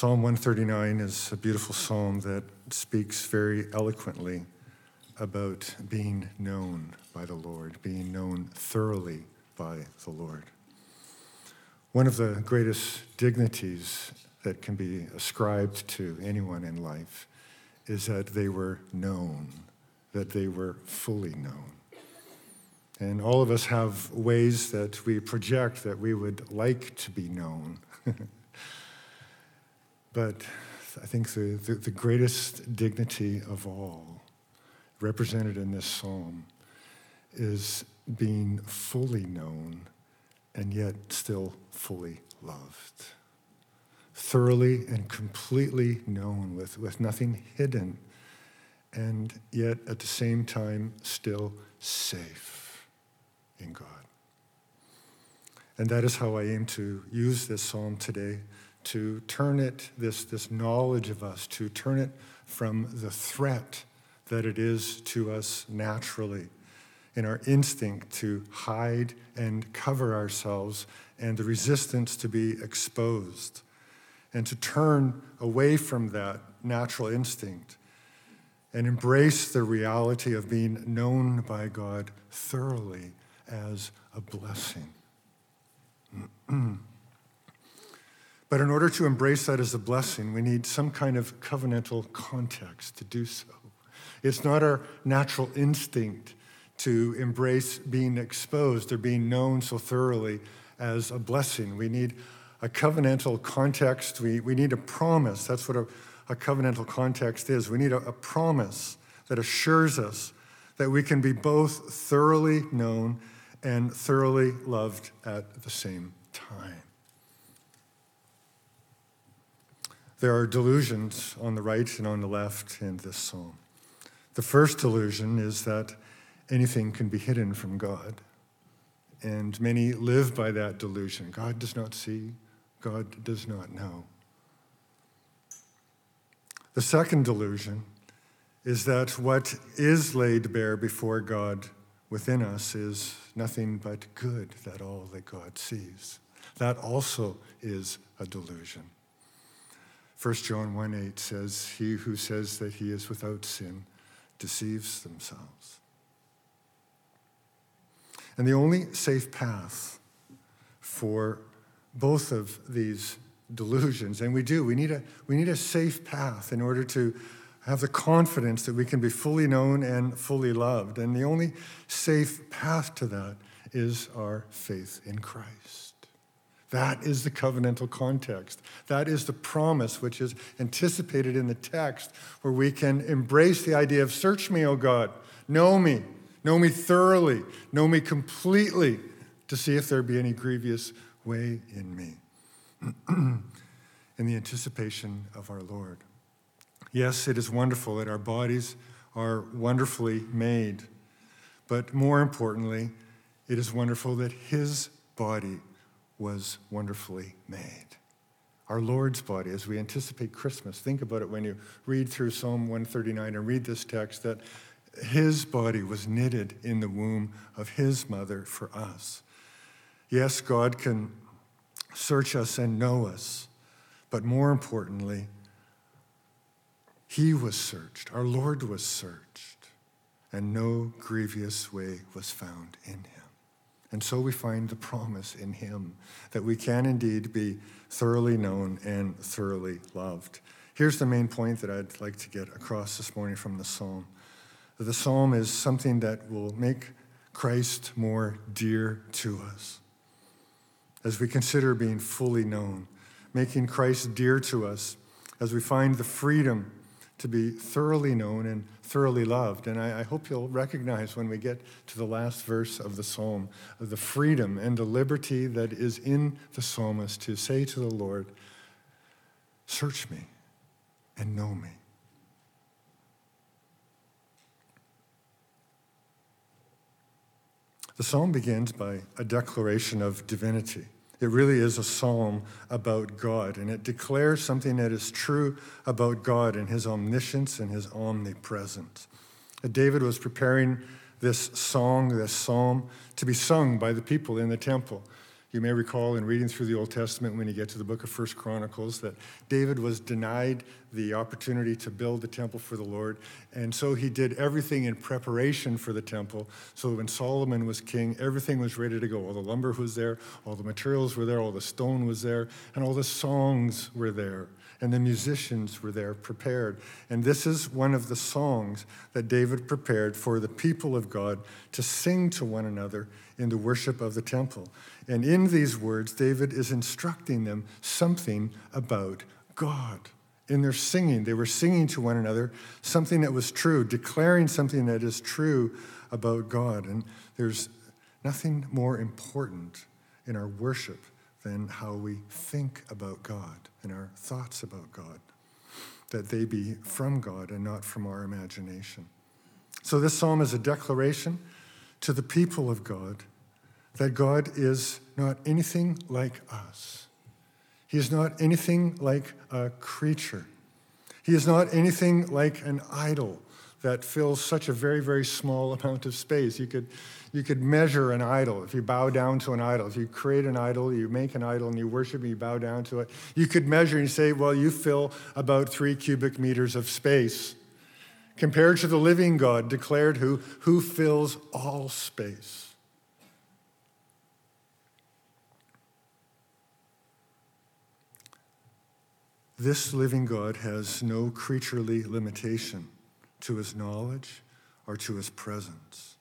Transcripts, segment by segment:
Psalm 139 is a beautiful psalm that speaks very eloquently about being known by the Lord, being known thoroughly by the Lord. One of the greatest dignities that can be ascribed to anyone in life is that they were known, that they were fully known. And all of us have ways that we project that we would like to be known. but I think the, the, the, greatest dignity of all, represented in this psalm, is being fully known and yet still fully loved. Thoroughly and completely known, with, with nothing hidden, and yet at the same time still safe in God. And that is how I aim to use this psalm today to turn it, this, this knowledge of us, to turn it from the threat that it is to us naturally in our instinct to hide and cover ourselves and the resistance to be exposed, and to turn away from that natural instinct and embrace the reality of being known by God thoroughly as a blessing. but in order to embrace that as a blessing, we need some kind of covenantal context to do so. It's not our natural instinct to embrace being exposed or being known so thoroughly as a blessing. We need a covenantal context. We, we need a promise. That's what a, a covenantal context is. We need a, a promise that assures us that we can be both thoroughly known and thoroughly loved at the same time. There are delusions on the right and on the left in this psalm. The first delusion is that anything can be hidden from God. And many live by that delusion. God does not see, God does not know. The second delusion is that what is laid bare before God within us is nothing but good, that all that God sees. That also is a delusion. 1 John 1 8 says, He who says that he is without sin deceives themselves. And the only safe path for both of these delusions, and we do, we need a, we need a safe path in order to have the confidence that we can be fully known and fully loved. And the only safe path to that is our faith in Christ. That is the covenantal context. That is the promise which is anticipated in the text, where we can embrace the idea of search me, O God, know me, know me thoroughly, know me completely, to see if there be any grievous way in me. in the anticipation of our Lord. Yes, it is wonderful that our bodies are wonderfully made, but more importantly, it is wonderful that his body was wonderfully made. Our Lord's body, as we anticipate Christmas, think about it when you read through Psalm 139 and read this text that his body was knitted in the womb of his mother for us. Yes, God can search us and know us, but more importantly, he was searched, our Lord was searched, and no grievous way was found in him. And so we find the promise in him that we can indeed be thoroughly known and thoroughly loved. Here's the main point that I'd like to get across this morning from the psalm. The psalm is something that will make Christ more dear to us. As we consider being fully known, making Christ dear to us, as we find the freedom to be thoroughly known and thoroughly loved. And I, I, hope you'll recognize when we get to the last verse of the psalm the freedom and the liberty that is in the psalmist to say to the Lord, Search me and know me. The psalm begins by a declaration of divinity. It really is a psalm about God, and it declares something that is true about God and his omniscience and his omnipresence. Uh, David was preparing this song, this psalm, to be sung by the people in the temple. You may recall in reading through the Old Testament when you get to the book of First Chronicles that David was denied the opportunity to build the temple for the Lord. And so he did everything in preparation for the temple. So when Solomon was king, everything was ready to go. All the lumber was there, all the materials were there, all the stone was there, and all the songs were there. And the musicians were there prepared. And this is one of the songs that David prepared for the people of God to sing to one another in the worship of the temple. And in these words, David is instructing them something about God. In their singing, they were singing to one another something that was true, declaring something that is true about God. And there's nothing more important in our worship than how we think about God and our thoughts about God, that they be from God and not from our imagination. So, this psalm is a declaration to the people of God that God is not anything like us. He is not anything like a creature. He is not anything like an idol that fills such a very, very small amount of space. You could, you could measure an idol. If you bow down to an idol, if you create an idol, you make an idol and you worship and you bow down to it, you could measure and say, well, you fill about three cubic meters of space. Compared to the living God, declared who, who fills all space. This living God has no creaturely limitation to his knowledge or to his presence.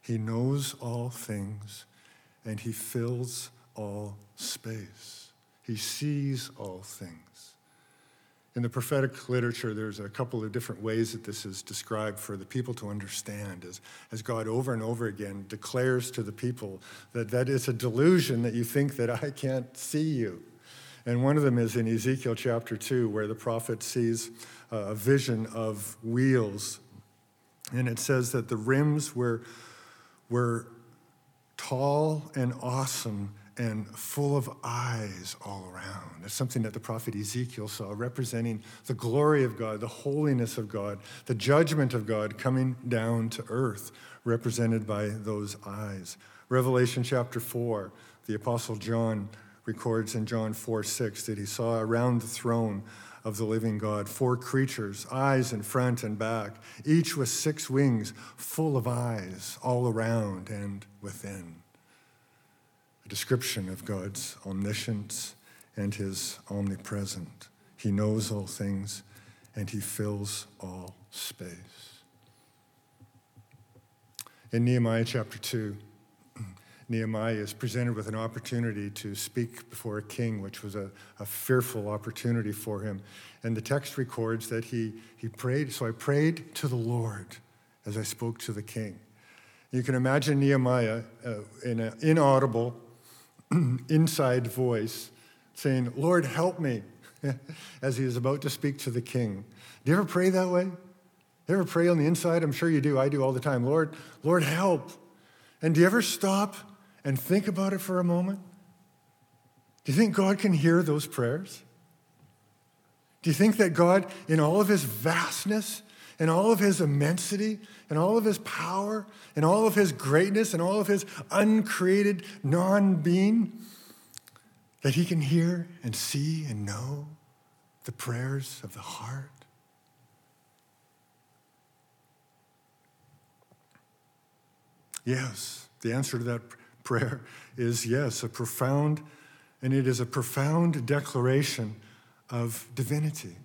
He knows all things and he fills all space. He sees all things. In the prophetic literature, there's a couple of different ways that this is described for the people to understand as, as God over and over again declares to the people that that is a delusion that you think that I can't see you. And one of them is in Ezekiel chapter 2, where the prophet sees a vision of wheels. And it says that the rims were, were tall and awesome and full of eyes all around. It's something that the prophet Ezekiel saw, representing the glory of God, the holiness of God, the judgment of God coming down to earth, represented by those eyes. Revelation chapter 4, the Apostle John records in John 4 6 that he saw around the throne of the living God four creatures, eyes in front and back, each with six wings, full of eyes all around and within. A description of God's omniscience and his omnipresent. He knows all things and he fills all space. In Nehemiah chapter 2, Nehemiah is presented with an opportunity to speak before a king, which was a, a, fearful opportunity for him. And the text records that he, he prayed. So I prayed to the Lord as I spoke to the king. You can imagine Nehemiah uh, in an inaudible, inside voice saying, Lord, help me, as he is about to speak to the king. Do you ever pray that way? You ever pray on the inside? I'm sure you do. I do all the time. Lord, Lord, help. And do you ever stop and think about it for a moment? Do you think God can hear those prayers? Do you think that God, in all of his vastness, in all of his immensity, in all of his power, in all of his greatness, in all of his uncreated non being, that he can hear and see and know the prayers of the heart? Yes, the answer to that prayer is yes, a profound, and it is a profound declaration of divinity,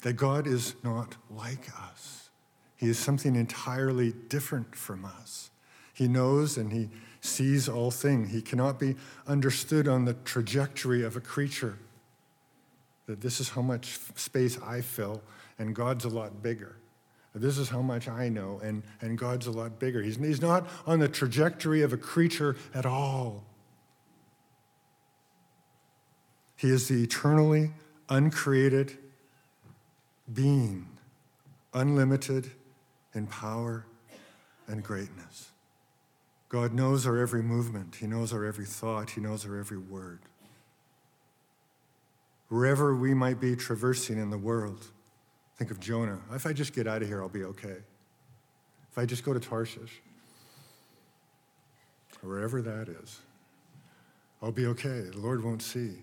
that God is not like us. He is something entirely different from us. He knows and he sees all things. He cannot be understood on the trajectory of a creature. That this is how much space I fill, and God's a lot bigger. This is how much I know, and, and God's a lot bigger. He's, he's not on the trajectory of a creature at all. He is the eternally uncreated being, unlimited in power and greatness. God knows our every movement, He knows our every thought, He knows our every word. Wherever we might be traversing in the world, Think of Jonah. If I just get out of here, I'll be okay. If I just go to Tarshish, or wherever that is, I'll be okay. The Lord won't see.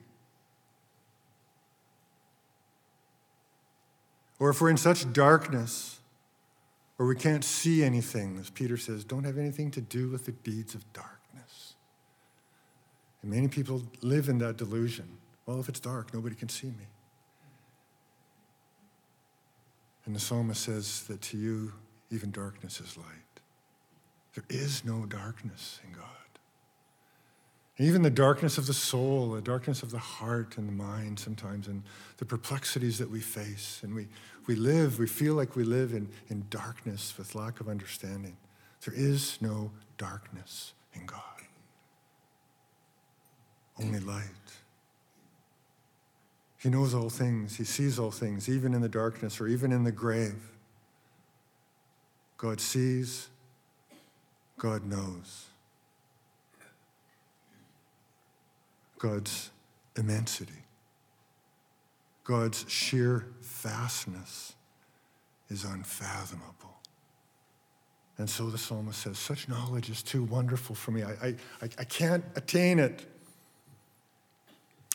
Or if we're in such darkness or we can't see anything, as Peter says, don't have anything to do with the deeds of darkness. And many people live in that delusion. Well, if it's dark, nobody can see me. And the psalmist says that to you, even darkness is light. There is no darkness in God. And even the darkness of the soul, the darkness of the heart and the mind sometimes, and the perplexities that we face. And we, we live, we feel like we live in, in darkness with lack of understanding. There is no darkness in God, only light. He knows all things, He sees all things, even in the darkness or even in the grave. God sees, God knows. God's immensity, God's sheer vastness is unfathomable. And so the psalmist says, Such knowledge is too wonderful for me. I, I, I can't attain it.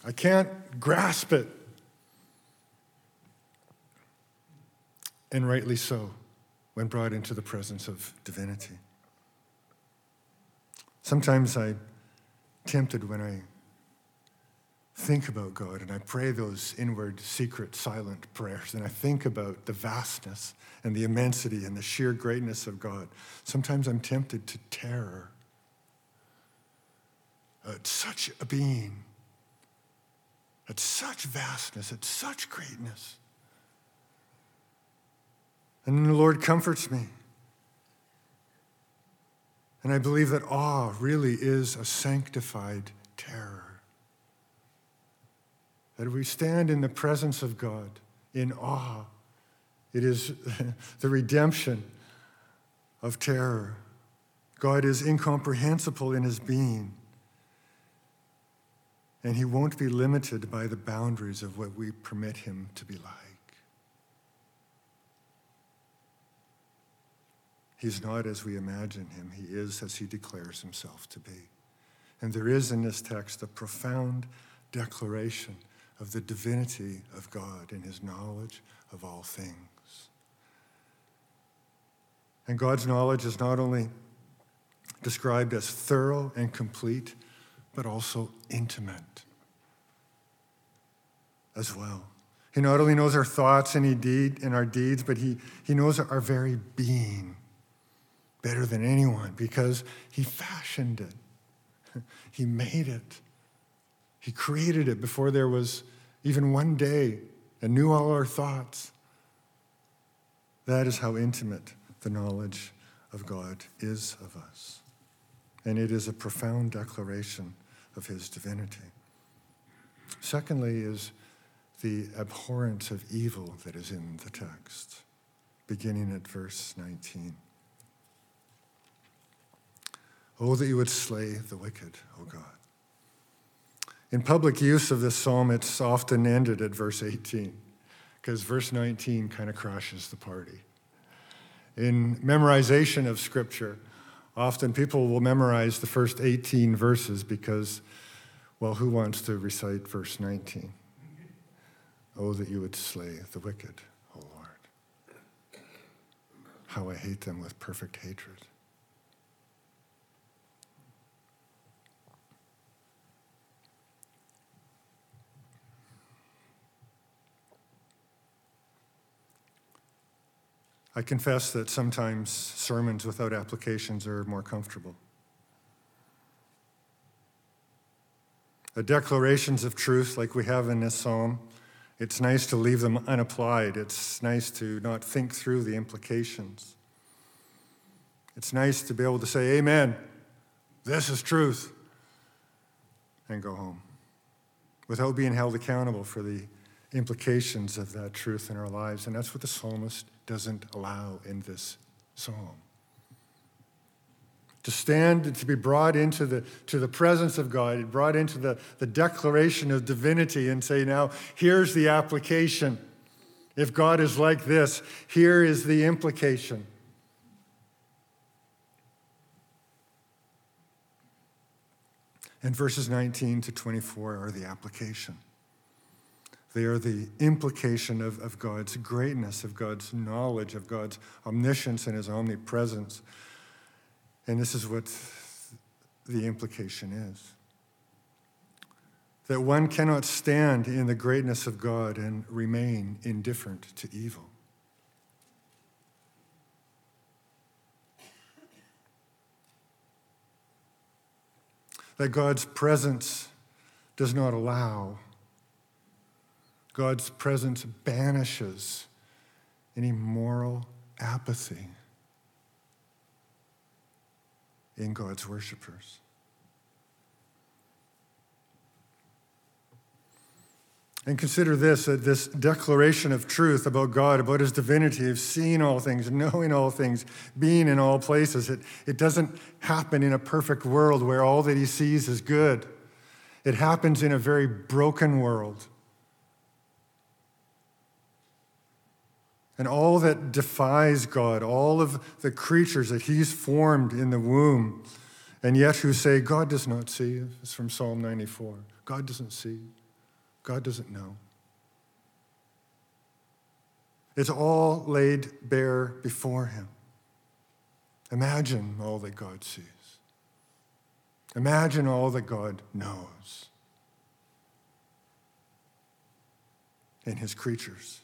I can't grasp it. And rightly so, when brought into the presence of divinity. Sometimes I'm tempted when I think about God and I pray those inward, secret, silent prayers and I think about the vastness and the immensity and the sheer greatness of God. Sometimes I'm tempted to terror at such a being at such vastness, at such greatness. And then the Lord comforts me. And I believe that awe really is a sanctified terror. That we stand in the presence of God in awe. It is the redemption of terror. God is incomprehensible in his being and he won't be limited by the boundaries of what we permit him to be like. He's not as we imagine him, he is as he declares himself to be. And there is in this text a profound declaration of the divinity of God and his knowledge of all things. And God's knowledge is not only described as thorough and complete, but also intimate as well. He not only knows our thoughts and, he deed, and our deeds, but he, he knows our very being better than anyone because he fashioned it. He made it. He created it before there was even one day and knew all our thoughts. That is how intimate the knowledge of God is of us. And it is a profound declaration of his divinity. Secondly, is the abhorrence of evil that is in the text, beginning at verse 19. Oh, that you would slay the wicked, O God. In public use of this psalm, it's often ended at verse 18, because verse 19 kind of crashes the party. In memorization of Scripture, often people will memorize the first 18 verses because, well, who wants to recite verse 19? Oh, that you would slay the wicked, O Lord. How I hate them with perfect hatred. I confess that sometimes sermons without applications are more comfortable. The declarations of truth, like we have in this psalm, it's nice to leave them unapplied. It's nice to not think through the implications. It's nice to be able to say, Amen, this is truth, and go home without being held accountable for the implications of that truth in our lives. And that's what the psalmist doesn't allow in this psalm. To stand, to be brought into the, to the presence of God, brought into the, the declaration of divinity, and say, now, here's the application. If God is like this, here is the implication. And verses 19 to 24 are the application. They are the implication of, of God's greatness, of God's knowledge, of God's omniscience and his omnipresence. And this is what the implication is that one cannot stand in the greatness of God and remain indifferent to evil. That God's presence does not allow God's presence banishes any moral apathy in God's worshipers. And consider this that this declaration of truth about God, about his divinity, of seeing all things, knowing all things, being in all places, it, it doesn't happen in a perfect world where all that he sees is good. It happens in a very broken world and all that defies God, all of the creatures that He's formed in the womb, and yet who say, God does not see. It's from Psalm 94. God doesn't see. God doesn't know. It's all laid bare before Him. Imagine all that God sees. Imagine all that God knows in His creatures.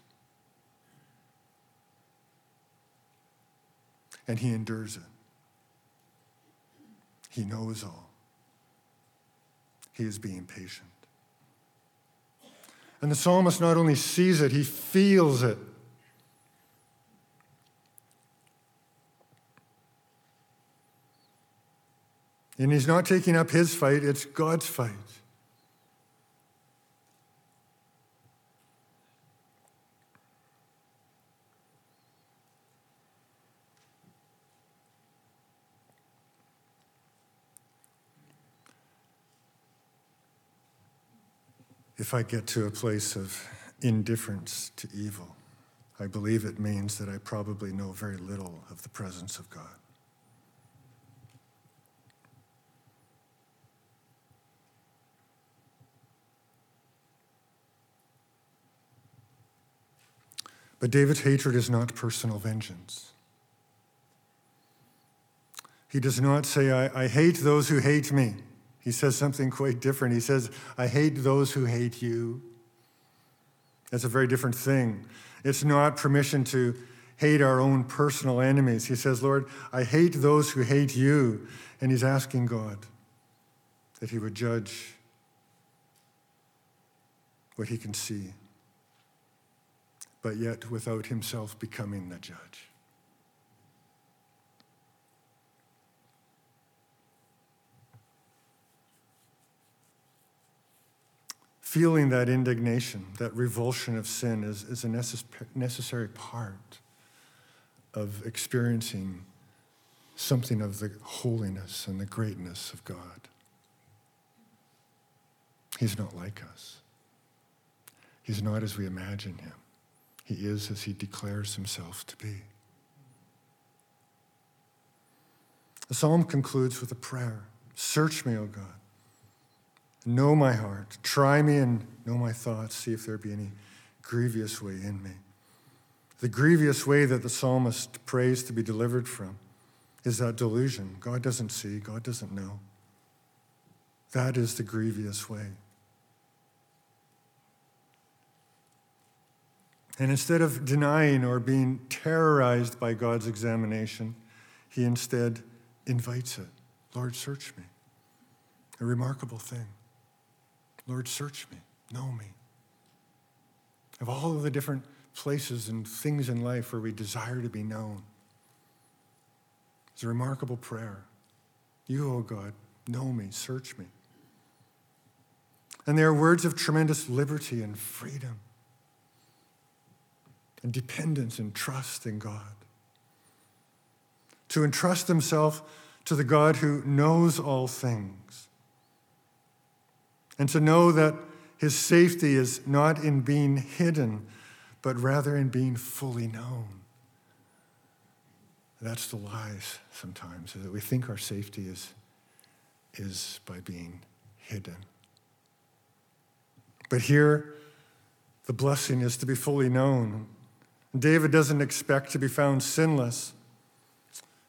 And he endures it. He knows all. He is being patient. And the psalmist not only sees it, he feels it. And he's not taking up his fight, it's God's fight. If I get to a place of indifference to evil, I believe it means that I probably know very little of the presence of God. But David's hatred is not personal vengeance. He does not say, I, I hate those who hate me. He says something quite different. He says, I hate those who hate you. That's a very different thing. It's not permission to hate our own personal enemies. He says, Lord, I hate those who hate you. And he's asking God that he would judge what he can see, but yet without himself becoming the judge. Feeling that indignation, that revulsion of sin is, is a necess- necessary part of experiencing something of the holiness and the greatness of God. He's not like us. He's not as we imagine him. He is as he declares himself to be. The psalm concludes with a prayer Search me, O God Know my heart. Try me and know my thoughts. See if there be any grievous way in me. The grievous way that the psalmist prays to be delivered from is that delusion. God doesn't see, God doesn't know. That is the grievous way. And instead of denying or being terrorized by God's examination, he instead invites it. Lord, search me. A remarkable thing. Lord, search me, know me. Of all of the different places and things in life where we desire to be known, it's a remarkable prayer. You, O oh God, know me, search me. And they are words of tremendous liberty and freedom and dependence and trust in God. To entrust himself to the God who knows all things and to know that his safety is not in being hidden, but rather in being fully known. That's the lies sometimes, is that we think our safety is, is by being hidden. But here, the blessing is to be fully known. David doesn't expect to be found sinless.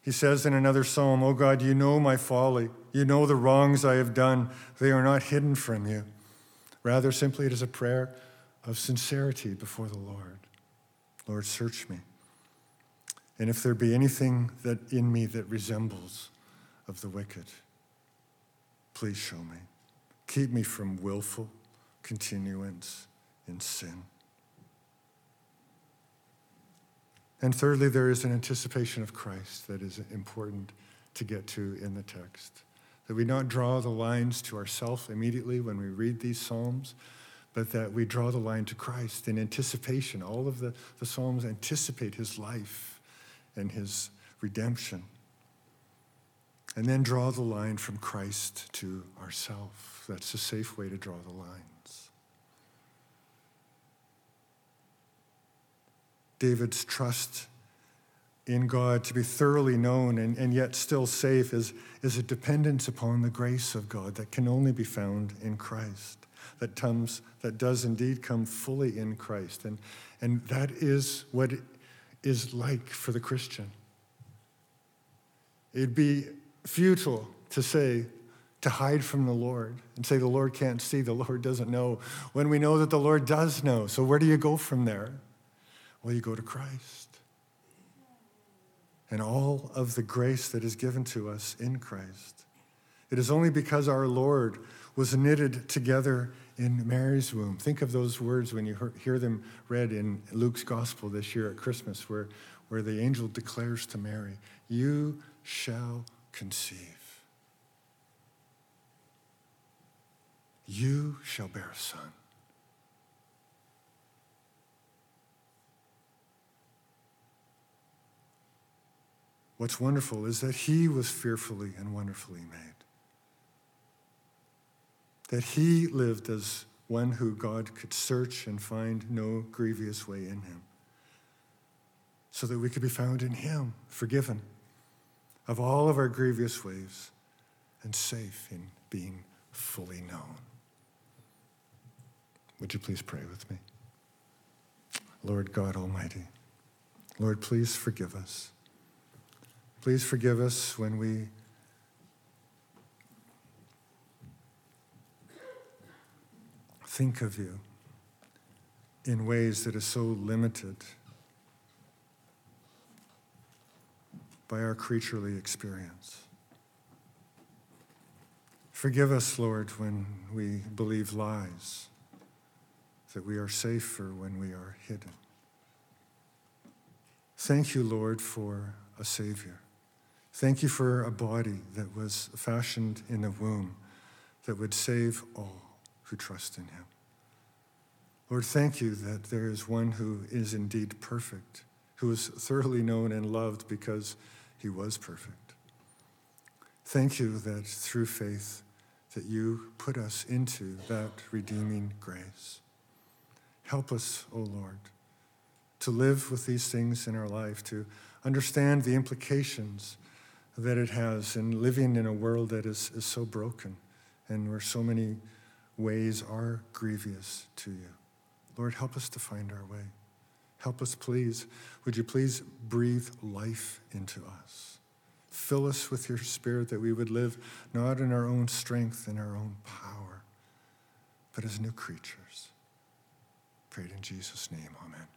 He says in another psalm, Oh God, you know my folly. You know the wrongs I have done. They are not hidden from you. Rather, simply, it is a prayer of sincerity before the Lord. Lord, search me. And if there be anything that in me that resembles of the wicked, please show me. Keep me from willful continuance in sin. And thirdly, there is an anticipation of Christ that is important to get to in the text. That we not draw the lines to ourselves immediately when we read these Psalms, but that we draw the line to Christ in anticipation. All of the, the Psalms anticipate his life and his redemption. And then draw the line from Christ to ourself. That's a safe way to draw the lines. David's trust in God to be thoroughly known and, and yet still safe is, is a dependence upon the grace of God that can only be found in Christ, that, comes, that does indeed come fully in Christ. And, and that is what it is like for the Christian. It'd be futile to say, to hide from the Lord and say the Lord can't see, the Lord doesn't know, when we know that the Lord does know. So where do you go from there? Well, you go to Christ. And all of the grace that is given to us in Christ. It is only because our Lord was knitted together in Mary's womb. Think of those words when you hear them read in Luke's gospel this year at Christmas, where, where the angel declares to Mary, You shall conceive. You shall bear a son. What's wonderful is that he was fearfully and wonderfully made. That he lived as one who God could search and find no grievous way in him. So that we could be found in him, forgiven of all of our grievous ways and safe in being fully known. Would you please pray with me? Lord God Almighty, Lord, please forgive us. Please forgive us when we think of you in ways that are so limited by our creaturely experience. Forgive us, Lord, when we believe lies, that we are safer when we are hidden. Thank you, Lord, for a Savior. Thank you for a body that was fashioned in a womb that would save all who trust in him. Lord, thank you that there is one who is indeed perfect, who is thoroughly known and loved because he was perfect. Thank you that through faith that you put us into that redeeming grace. Help us, O oh Lord, to live with these things in our life, to understand the implications that it has in living in a world that is, is so broken and where so many ways are grievous to you. Lord, help us to find our way. Help us, please. Would you please breathe life into us? Fill us with your spirit that we would live not in our own strength and our own power, but as new creatures. Prayed in Jesus' name. Amen.